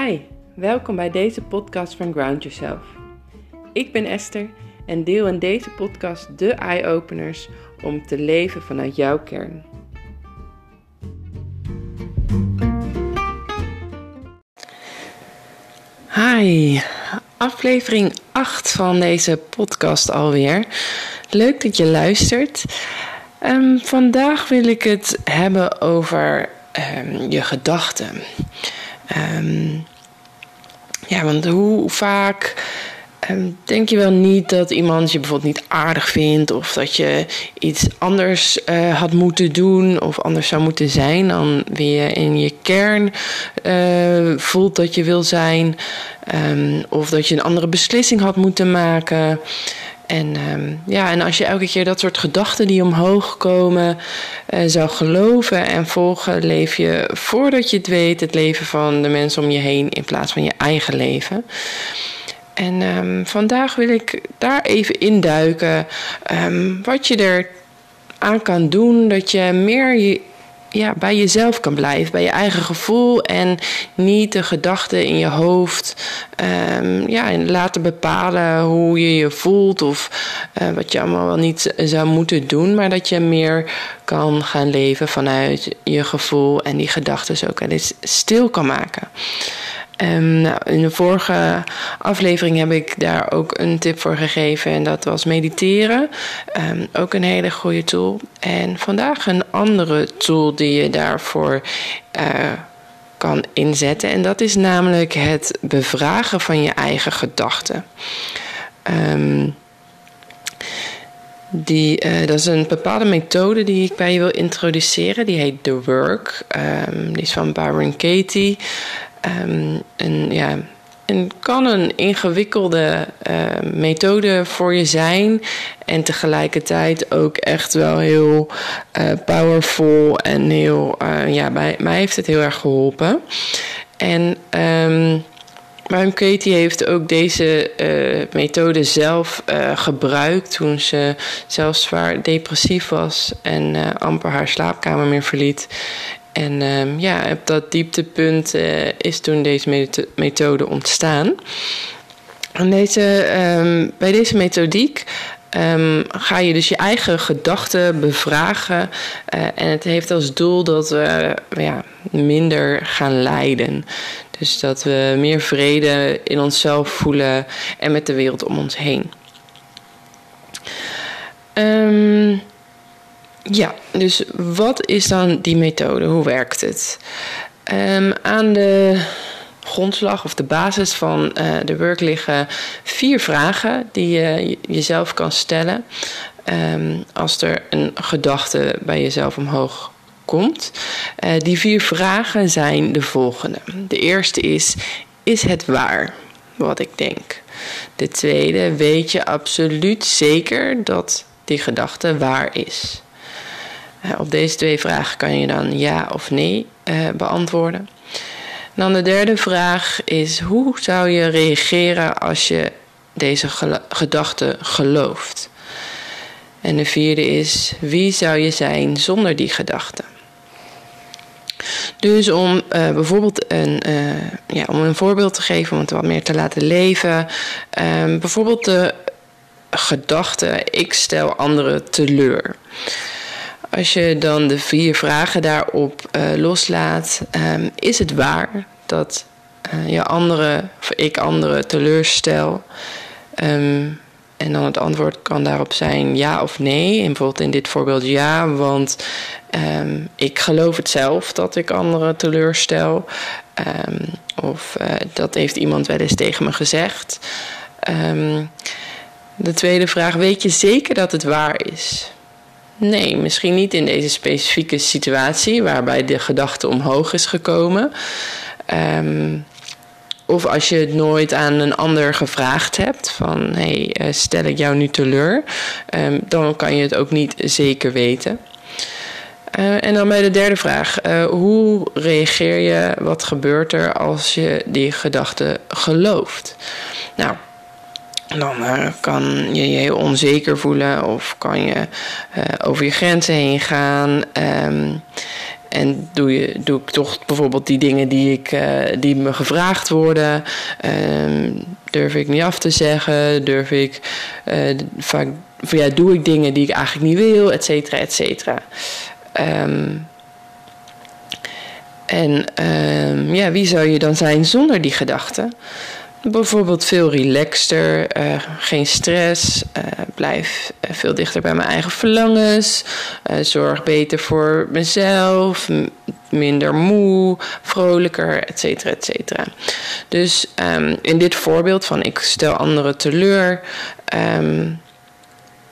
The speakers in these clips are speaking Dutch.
Hi, welkom bij deze podcast van Ground Yourself. Ik ben Esther en deel in deze podcast de eye-openers om te leven vanuit jouw kern. Hi, aflevering 8 van deze podcast alweer. Leuk dat je luistert. Um, vandaag wil ik het hebben over um, je gedachten. Um, ja, want hoe vaak um, denk je wel niet dat iemand je bijvoorbeeld niet aardig vindt of dat je iets anders uh, had moeten doen of anders zou moeten zijn dan wie je in je kern uh, voelt dat je wil zijn, um, of dat je een andere beslissing had moeten maken. En, um, ja, en als je elke keer dat soort gedachten die omhoog komen uh, zou geloven en volgen, leef je voordat je het weet het leven van de mensen om je heen in plaats van je eigen leven. En um, vandaag wil ik daar even induiken um, wat je er aan kan doen, dat je meer je, ja, bij jezelf kan blijven, bij je eigen gevoel en niet de gedachten in je hoofd um, ja, laten bepalen hoe je je voelt of uh, wat je allemaal wel niet zou moeten doen, maar dat je meer kan gaan leven vanuit je gevoel en die gedachten ook wel eens stil kan maken. Um, nou, in de vorige aflevering heb ik daar ook een tip voor gegeven en dat was mediteren. Um, ook een hele goede tool. En vandaag een andere tool die je daarvoor uh, kan inzetten. En dat is namelijk het bevragen van je eigen gedachten. Um, die, uh, dat is een bepaalde methode die ik bij je wil introduceren. Die heet The Work. Die is van Byron Katie. Um, en ja, en kan een ingewikkelde uh, methode voor je zijn. En tegelijkertijd ook echt wel heel uh, powerful en heel. Uh, ja, bij mij heeft het heel erg geholpen. En. Um, maar Katie heeft ook deze methode zelf gebruikt toen ze zelf zwaar depressief was en amper haar slaapkamer meer verliet. En um, ja, op dat dieptepunt uh, is toen deze methode ontstaan. En deze, um, bij deze methodiek um, ga je dus je eigen gedachten bevragen. Uh, en het heeft als doel dat we ja, minder gaan lijden. Dus dat we meer vrede in onszelf voelen en met de wereld om ons heen. Um, ja, dus wat is dan die methode? Hoe werkt het? Um, aan de grondslag of de basis van uh, de work liggen vier vragen die je jezelf kan stellen um, als er een gedachte bij jezelf omhoog komt. Uh, die vier vragen zijn de volgende. De eerste is: is het waar wat ik denk? De tweede, weet je absoluut zeker dat die gedachte waar is? Op deze twee vragen kan je dan ja of nee uh, beantwoorden. En dan de derde vraag is: hoe zou je reageren als je deze gedachte gelooft? En de vierde is: wie zou je zijn zonder die gedachte? Dus om uh, bijvoorbeeld een, uh, ja, om een voorbeeld te geven, om het wat meer te laten leven. Uh, bijvoorbeeld de gedachte: ik stel anderen teleur. Als je dan de vier vragen daarop uh, loslaat, um, is het waar dat uh, je anderen, of ik anderen teleurstel? Um, en dan het antwoord kan daarop zijn ja of nee. Bijvoorbeeld in dit voorbeeld ja, want um, ik geloof het zelf dat ik anderen teleurstel. of uh, dat heeft iemand wel eens tegen me gezegd. de tweede vraag, weet je zeker dat het waar is? Nee, misschien niet in deze specifieke situatie waarbij de gedachte omhoog is gekomen. Um, of als je het nooit aan een ander gevraagd hebt van hey, eh, stel ik jou nu teleur, um, dan kan je het ook niet zeker weten. Uh, en dan bij de derde vraag, uh, hoe reageer je, wat gebeurt er als je die gedachte gelooft? Nou, dan kan je je heel onzeker voelen of kan je uh, over je grenzen heen gaan. Um, en doe, je, doe ik toch bijvoorbeeld die dingen die, ik, die me gevraagd worden? Ehm, durf ik niet af te zeggen? Durf ik vaak, ja, doe ik dingen die ik eigenlijk niet wil, et cetera, et cetera. Ehm, en ja, wie zou je dan zijn zonder die gedachten? Bijvoorbeeld veel relaxter, uh, geen stress, uh, blijf uh, veel dichter bij mijn eigen verlangens, zorg beter voor mezelf, minder moe, vrolijker, et cetera, et cetera. Dus um, in dit voorbeeld van ik stel anderen teleur, um,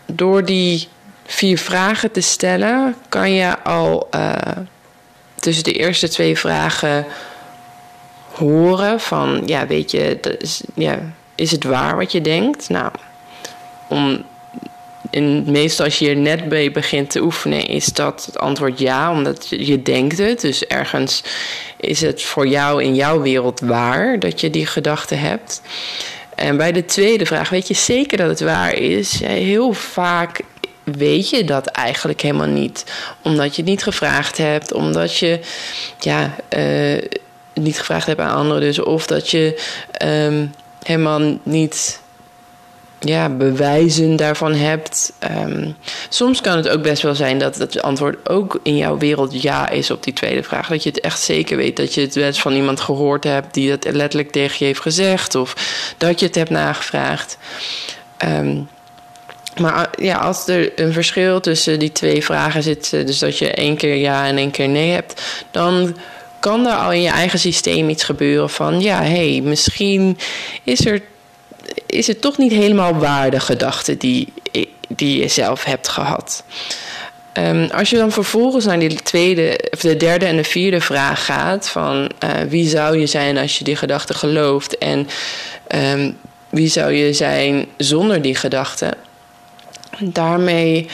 door die vier vragen te stellen, kan je al tussen de eerste twee vragen horen van, ja, weet je, is, ja, is het waar wat je denkt? Nou, om, in, meestal als je hier net mee begint te oefenen, is dat het antwoord ja, omdat je denkt het. Dus ergens is het voor jou in jouw wereld waar dat je die gedachte hebt. En bij de tweede vraag, weet je zeker dat het waar is? Heel vaak weet je dat eigenlijk helemaal niet. Omdat je het niet gevraagd hebt, omdat je ja, uh, niet gevraagd hebt aan anderen, dus of dat je um, helemaal niet ja, bewijzen daarvan hebt. Um, soms kan het ook best wel zijn dat het antwoord ook in jouw wereld ja is op die tweede vraag. Dat je het echt zeker weet. Dat je het wel van iemand gehoord hebt die het letterlijk tegen je heeft gezegd. Of dat je het hebt nagevraagd. Um, maar eh, ja, als er een verschil tussen die twee vragen zit, eh, dus dat je één keer ja en één keer nee hebt, dan kan er al in je eigen systeem iets gebeuren van ja, hé, hey, misschien is, er, is het toch niet helemaal waar de gedachte die, die je zelf hebt gehad. Um, als je dan vervolgens naar die tweede, of de derde en de vierde vraag gaat: van uh, wie zou je zijn als je die gedachte gelooft en um, wie zou je zijn zonder die gedachte? daarmee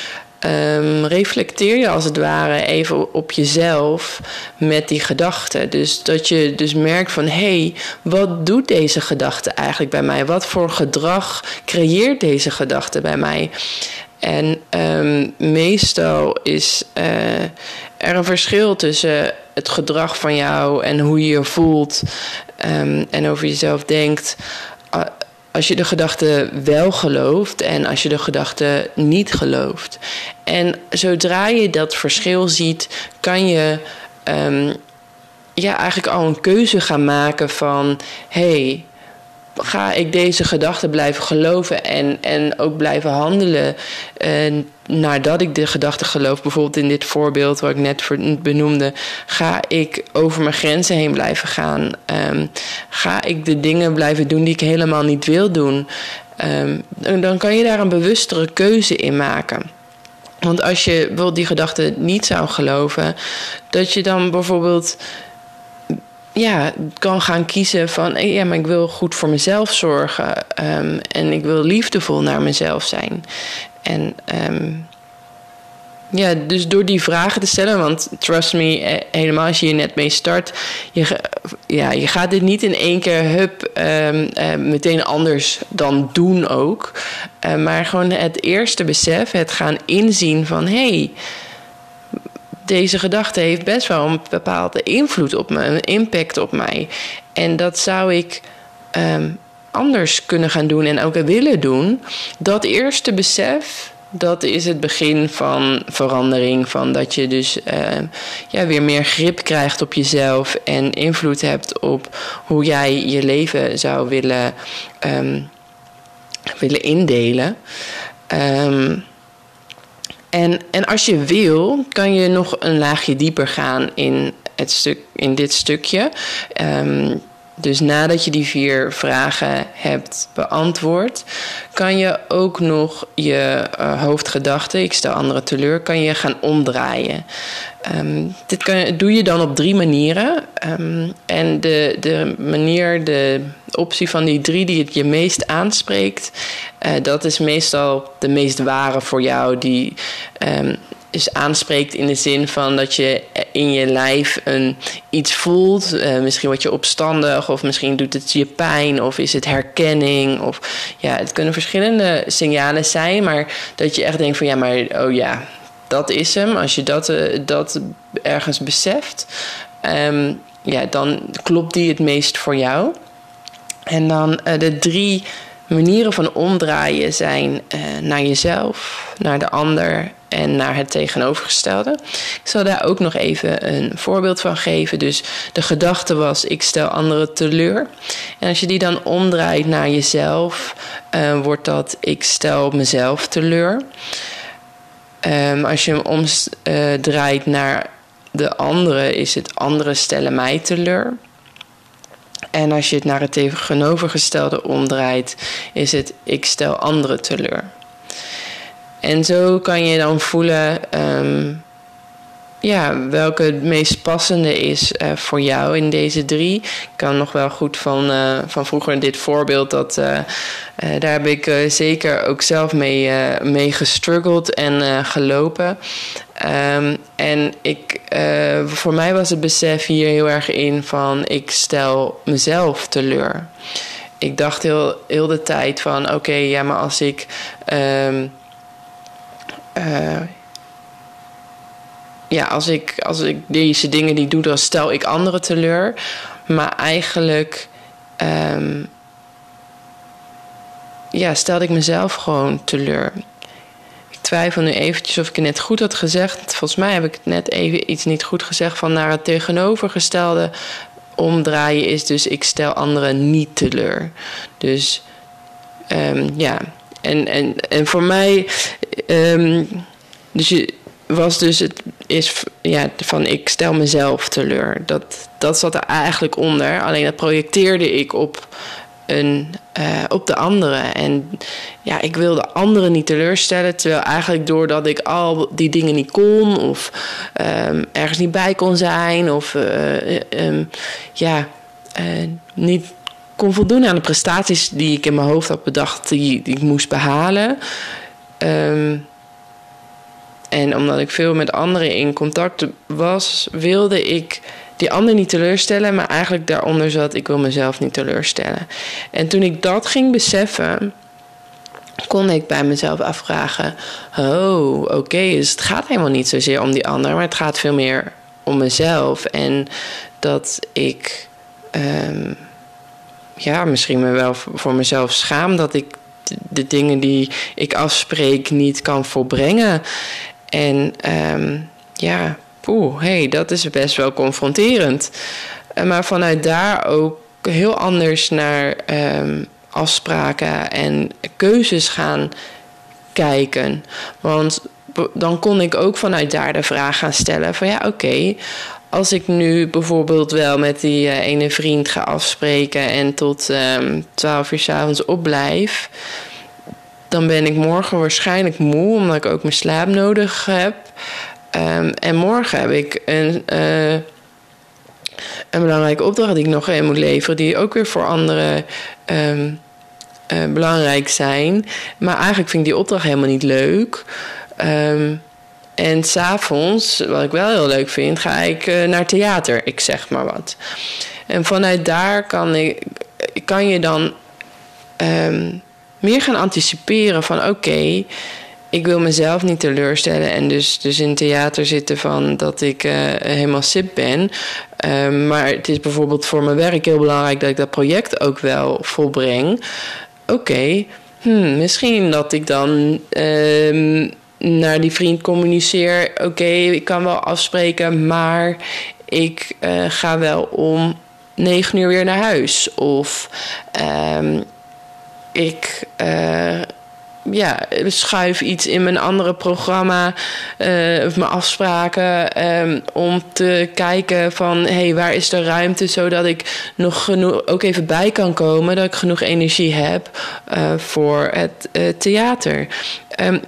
um, reflecteer je als het ware even op jezelf met die gedachte. Dus dat je dus merkt van hé, hey, wat doet deze gedachte eigenlijk bij mij? Wat voor gedrag creëert deze gedachte bij mij? En um, meestal is uh, er een verschil tussen het gedrag van jou en hoe je je voelt um, en over jezelf denkt. Als je de gedachte wel gelooft en als je de gedachte niet gelooft. En zodra je dat verschil ziet, kan je um, ja, eigenlijk al een keuze gaan maken van hey, ga ik deze gedachte blijven geloven en, en ook blijven handelen uh, nadat ik de gedachte geloof. Bijvoorbeeld in dit voorbeeld wat ik net benoemde, ga ik over mijn grenzen heen blijven gaan? Um, ga ik de dingen blijven doen die ik helemaal niet wil doen? Um, dan kan je daar een bewustere keuze in maken. Want als je wil die gedachte niet zou geloven, dat je dan bijvoorbeeld ja, kan gaan kiezen van ja, maar ik wil goed voor mezelf zorgen um, en ik wil liefdevol naar mezelf zijn. En um, ja, dus door die vragen te stellen, want trust me, eh, helemaal als je hier net mee start, je, ja, je gaat dit niet in één keer hup uh, meteen anders dan doen ook. Uh, maar gewoon het eerste besef, het gaan inzien van hé. Hey, deze gedachte heeft best wel een bepaalde invloed op me, een impact op mij. En dat zou ik um, anders kunnen gaan doen en ook willen doen. Dat eerste besef, dat is het begin van verandering. Van dat je dus uh, ja, weer meer grip krijgt op jezelf en invloed hebt op hoe jij je leven zou willen, um, willen indelen. Um, en, en als je wil, kan je nog een laagje dieper gaan in, het stuk, in dit stukje. Um, dus nadat je die vier vragen hebt beantwoord, kan je ook nog je uh, hoofdgedachten, ik stel anderen teleur, kan je gaan omdraaien. Um, dit kan, doe je dan op drie manieren. Um, en de, de manier, de optie van die drie die het je meest aanspreekt, uh, dat is meestal de meest ware voor jou. Die um, dus aanspreekt in de zin van dat je in je lijf een, iets voelt. Uh, misschien word je opstandig, of misschien doet het je pijn, of is het herkenning. Of ja, het kunnen verschillende signalen zijn, maar dat je echt denkt van ja, maar oh ja, dat is hem. Als je dat, uh, dat ergens beseft, ehm, ja, dan klopt die het meest voor jou. En dan uh, de drie manieren van omdraaien zijn uh, naar jezelf, naar de ander en naar het tegenovergestelde. Ik zal daar ook nog even een voorbeeld van geven. Dus de gedachte was: ik stel anderen teleur. En als je die dan omdraait naar jezelf, uh, wordt dat: ik stel mezelf teleur. Um, als je hem omdraait naar de anderen, is het anderen stellen mij teleur. En als je het naar het tegenovergestelde omdraait, is het ik stel anderen teleur. En zo kan je dan voelen um, ja, welke het meest passende is uh, voor jou in deze drie. Ik kan nog wel goed van, uh, van vroeger dit voorbeeld, dat, uh, daar heb ik zeker ook zelf mee, mee gestruggeld en gelopen. Um, en ik, voor mij was het besef hier heel erg in van ik stel mezelf teleur. Ik dacht heel, heel de tijd van oké, ja, maar als ik. Uh, ja, als ik, als ik deze dingen die doe, dan stel ik anderen teleur. Maar eigenlijk um, ja, stelde ik mezelf gewoon teleur. Ik twijfel nu eventjes of ik het net goed had gezegd. Volgens mij heb ik het net even iets niet goed gezegd van naar het tegenovergestelde omdraaien is dus ik stel anderen niet teleur. Dus um, ja, en, en, en voor mij, um, dus je, was dus het is ja, van ik stel mezelf teleur. Dat, dat zat er eigenlijk onder. Alleen dat projecteerde ik op, een, uh, op de anderen. En ja, ik wilde anderen niet teleurstellen. Terwijl eigenlijk doordat ik al die dingen niet kon, of um, ergens niet bij kon zijn, of uh, um, ja, uh, niet kon voldoen aan de prestaties die ik in mijn hoofd had bedacht, die, ik moest behalen. Um, en omdat ik veel met anderen in contact was, wilde ik die ander niet teleurstellen, maar eigenlijk daaronder zat ik wil mezelf niet teleurstellen. En toen ik dat ging beseffen, kon ik bij mezelf afvragen: oh, oké, dus het gaat helemaal niet zozeer om die ander, maar het gaat veel meer om mezelf. En dat ik, um, ja, misschien me wel voor mezelf schaam dat ik de dingen die ik afspreek niet kan volbrengen. En um, ja, poeh, hey, dat is best wel confronterend. Uh, maar vanuit daar ook heel anders naar um, afspraken en keuzes gaan kijken. Want dan kon ik ook vanuit daar de vraag gaan stellen: van ja, oké. Als ik nu bijvoorbeeld wel met die uh, ene vriend ga afspreken en tot um, 12 uur s avonds opblijf, dan ben ik morgen waarschijnlijk moe, omdat ik ook mijn slaap nodig heb. Um, en morgen heb ik een, uh, een belangrijke opdracht die ik nog even moet leveren, die ook weer voor anderen um, uh, belangrijk zijn. Maar eigenlijk vind ik die opdracht helemaal niet leuk. Um, en s'avonds, wat ik wel heel leuk vind, ga ik uh, naar theater. Ik zeg maar wat. En vanuit daar kan, ik, kan je dan meer gaan anticiperen van oké, ik wil mezelf niet teleurstellen en dus, dus in theater zitten van dat ik uh, helemaal sip ben. Um, maar het is bijvoorbeeld voor mijn werk heel belangrijk dat ik dat project ook wel volbreng. Oké, hmm, misschien dat ik dan um, naar die vriend communiceer. Oké, ik kan wel afspreken, maar ik uh, ga wel om negen uur weer naar huis. Of um, ik uh, ja, schuif iets in mijn andere programma uh, of mijn afspraken um, om te kijken van hé, hey, waar is de ruimte zodat ik nog genoeg ook even bij kan komen, dat ik genoeg energie heb uh, voor het theater. Um,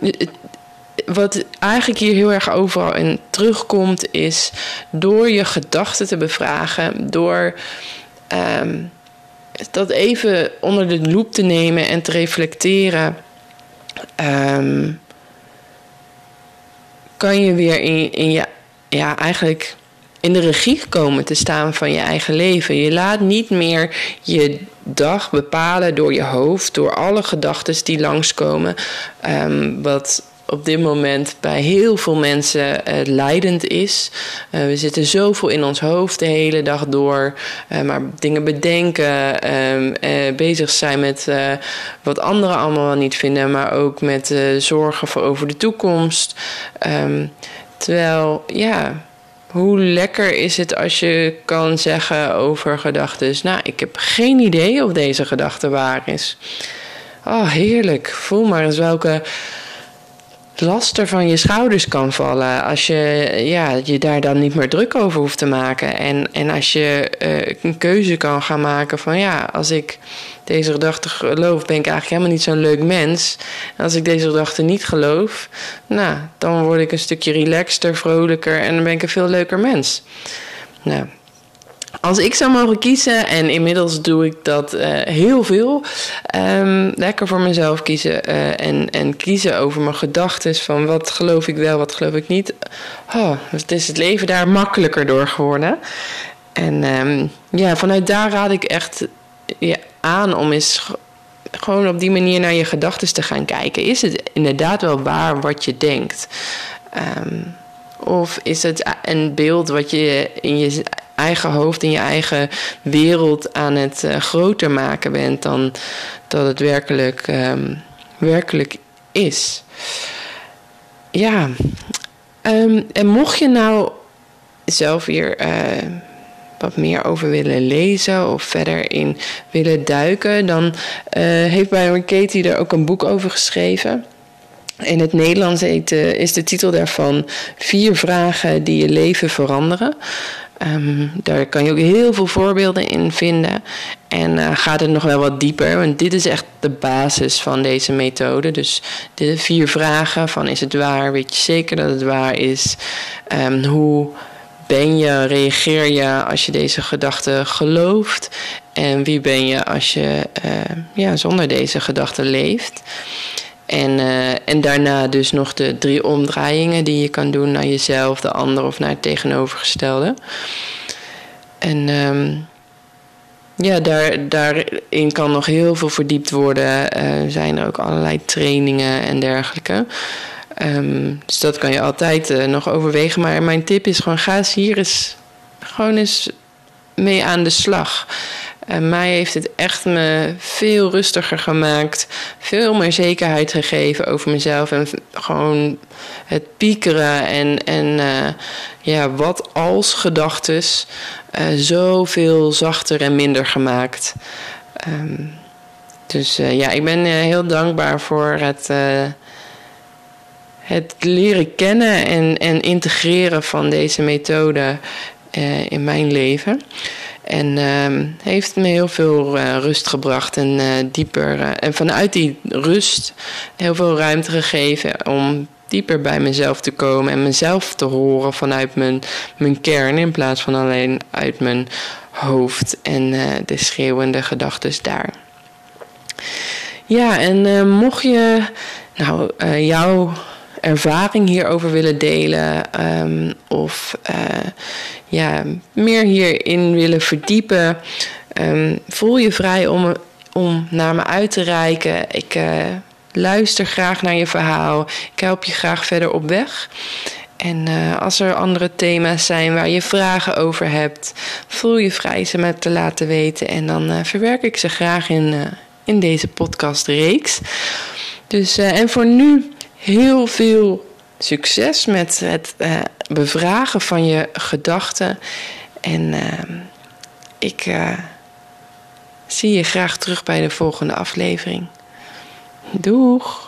wat eigenlijk hier heel erg overal in terugkomt, is door je gedachten te bevragen, door um, dat even onder de loep te nemen en te reflecteren, um, kan je weer in, in je, ja, eigenlijk in de regie komen te staan van je eigen leven. Je laat niet meer je dag bepalen door je hoofd, door alle gedachten die langskomen. Um, wat op dit moment bij heel veel mensen uh, leidend is. Uh, we zitten zoveel in ons hoofd de hele dag door, uh, maar dingen bedenken, ehm, bezig zijn met wat anderen allemaal niet vinden, maar ook met zorgen voor over de toekomst. Um, terwijl, ja, hoe lekker is het als je kan zeggen over gedachten: Nou, ik heb geen idee of deze gedachte waar is. Oh, heerlijk. Voel maar eens welke laster van je schouders kan vallen. Als je ja, je daar dan niet meer druk over hoeft te maken. En, en als je uh, een keuze kan gaan maken van ja, als ik deze gedachte geloof, ben ik eigenlijk helemaal niet zo'n leuk mens. En als ik deze gedachte niet geloof, nou, dan word ik een stukje relaxter, vrolijker en dan ben ik een veel leuker mens. Nou, als ik zou mogen kiezen, en inmiddels doe ik dat uh, heel veel, um, lekker voor mezelf kiezen uh, en, en kiezen over mijn gedachten van wat geloof ik wel, wat geloof ik niet. Oh, het is het leven daar makkelijker door geworden. En um, ja, vanuit daar raad ik echt ja, aan om eens gewoon op die manier naar je gedachten te gaan kijken. Is het inderdaad wel waar wat je denkt? Um, of is het een beeld wat je in je eigen hoofd, in je eigen wereld aan het uh, groter maken bent dan dat het werkelijk, um, werkelijk is? Ja, um, en mocht je nou zelf weer. Uh, wat meer over willen lezen of verder in willen duiken, dan uh, heeft Byron Katie er ook een boek over geschreven. In het Nederlands heet, is de titel daarvan Vier vragen die je leven veranderen. Um, daar kan je ook heel veel voorbeelden in vinden. En uh, gaat het nog wel wat dieper, want dit is echt de basis van deze methode. Dus de vier vragen van is het waar, weet je zeker dat het waar is? Um, hoe ben je, reageer je als je deze gedachte gelooft? En wie ben je als je uh, ja, zonder deze gedachte leeft? En, uh, en daarna dus nog de drie omdraaiingen die je kan doen naar jezelf, de ander of naar het tegenovergestelde. En um, ja, daar, daarin kan nog heel veel verdiept worden. Uh, zijn er ook allerlei trainingen en dergelijke. Um, dus dat kan je altijd uh, nog overwegen. Maar mijn tip is gewoon: ga eens hier eens gewoon eens mee aan de slag. En mij heeft het echt me veel rustiger gemaakt. Veel meer zekerheid gegeven over mezelf. En gewoon het piekeren en, en uh, ja, wat als gedachtes uh, zoveel zachter en minder gemaakt. Um, dus uh, ja, ik ben heel dankbaar voor het, het leren kennen en, en integreren van deze methode in mijn leven. En uh, heeft me heel veel uh, rust gebracht en uh, dieper. Uh, en vanuit die rust heel veel ruimte gegeven om dieper bij mezelf te komen en mezelf te horen vanuit mijn, mijn kern in plaats van alleen uit mijn hoofd en de schreeuwende gedachten daar. Ja, en mocht je nou jouw ervaring hierover willen delen um, of uh, ja, meer hierin willen verdiepen, um, voel je vrij om, om naar me uit te reiken. Ik uh, luister graag naar je verhaal. Ik help je graag verder op weg. En uh, als er andere thema's zijn waar je vragen over hebt, voel je vrij ze me te laten weten. En dan verwerk ik ze graag in, in deze podcastreeks. Dus, en voor nu heel veel succes met het uh, bevragen van je gedachten. En uh, ik uh, zie je graag terug bij de volgende aflevering. Doeg!